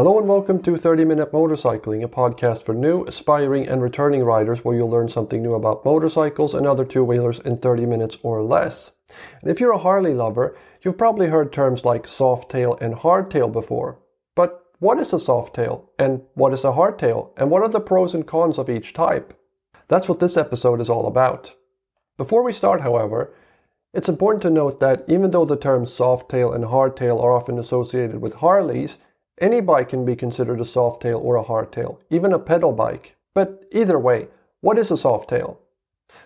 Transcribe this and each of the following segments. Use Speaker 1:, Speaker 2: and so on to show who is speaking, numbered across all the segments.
Speaker 1: Hello and welcome to 30 Minute Motorcycling, a podcast for new, aspiring, and returning riders where you'll learn something new about motorcycles and other two wheelers in 30 minutes or less. And if you're a Harley lover, you've probably heard terms like softail and hardtail before. But what is a softail? And what is a hardtail? And what are the pros and cons of each type? That's what this episode is all about. Before we start, however, it's important to note that even though the terms softail and hardtail are often associated with Harleys, any bike can be considered a soft tail or a hard tail, even a pedal bike. But either way, what is a soft tail?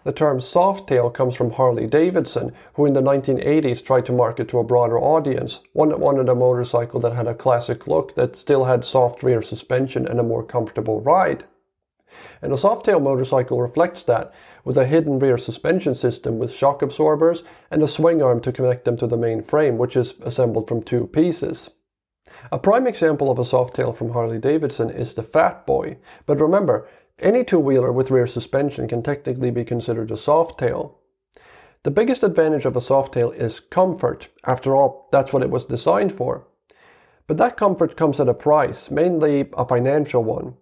Speaker 1: The term soft tail comes from Harley Davidson, who in the 1980s tried to market to a broader audience, one that wanted a motorcycle that had a classic look that still had soft rear suspension and a more comfortable ride. And a softail motorcycle reflects that, with a hidden rear suspension system with shock absorbers and a swing arm to connect them to the main frame, which is assembled from two pieces. A prime example of a softail from Harley Davidson is the Fat Boy, but remember, any two-wheeler with rear suspension can technically be considered a softail. The biggest advantage of a softail is comfort. After all, that's what it was designed for. But that comfort comes at a price, mainly a financial one.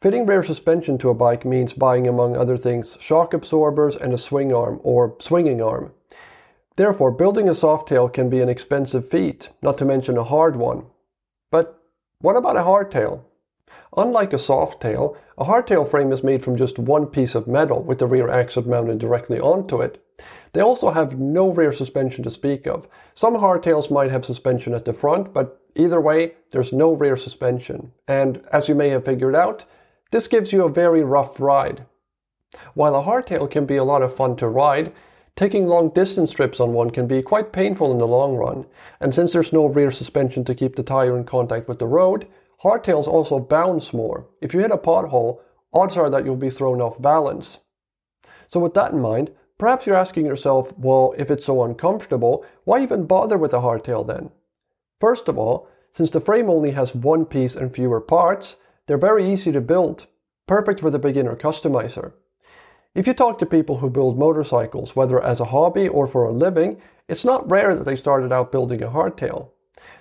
Speaker 1: Fitting rear suspension to a bike means buying, among other things, shock absorbers and a swing arm or swinging arm. Therefore, building a softail can be an expensive feat, not to mention a hard one. But what about a hardtail? Unlike a softail, a hardtail frame is made from just one piece of metal with the rear axle mounted directly onto it. They also have no rear suspension to speak of. Some hardtails might have suspension at the front, but either way, there's no rear suspension. And as you may have figured out, this gives you a very rough ride. While a hardtail can be a lot of fun to ride, Taking long distance trips on one can be quite painful in the long run, and since there's no rear suspension to keep the tire in contact with the road, hardtails also bounce more. If you hit a pothole, odds are that you'll be thrown off balance. So with that in mind, perhaps you're asking yourself, well, if it's so uncomfortable, why even bother with a hardtail then? First of all, since the frame only has one piece and fewer parts, they're very easy to build, perfect for the beginner customizer. If you talk to people who build motorcycles, whether as a hobby or for a living, it's not rare that they started out building a hardtail.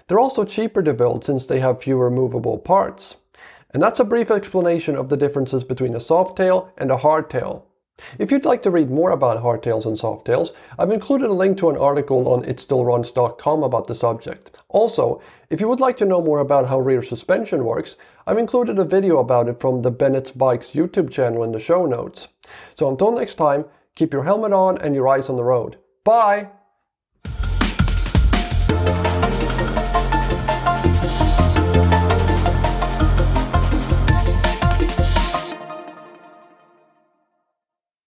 Speaker 1: They're also cheaper to build since they have fewer movable parts. And that's a brief explanation of the differences between a softtail and a hardtail. If you'd like to read more about hardtails and softails, I've included a link to an article on itstillruns.com about the subject. Also, if you would like to know more about how rear suspension works, I've included a video about it from the Bennett Bikes YouTube channel in the show notes. So until next time, keep your helmet on and your eyes on the road. Bye!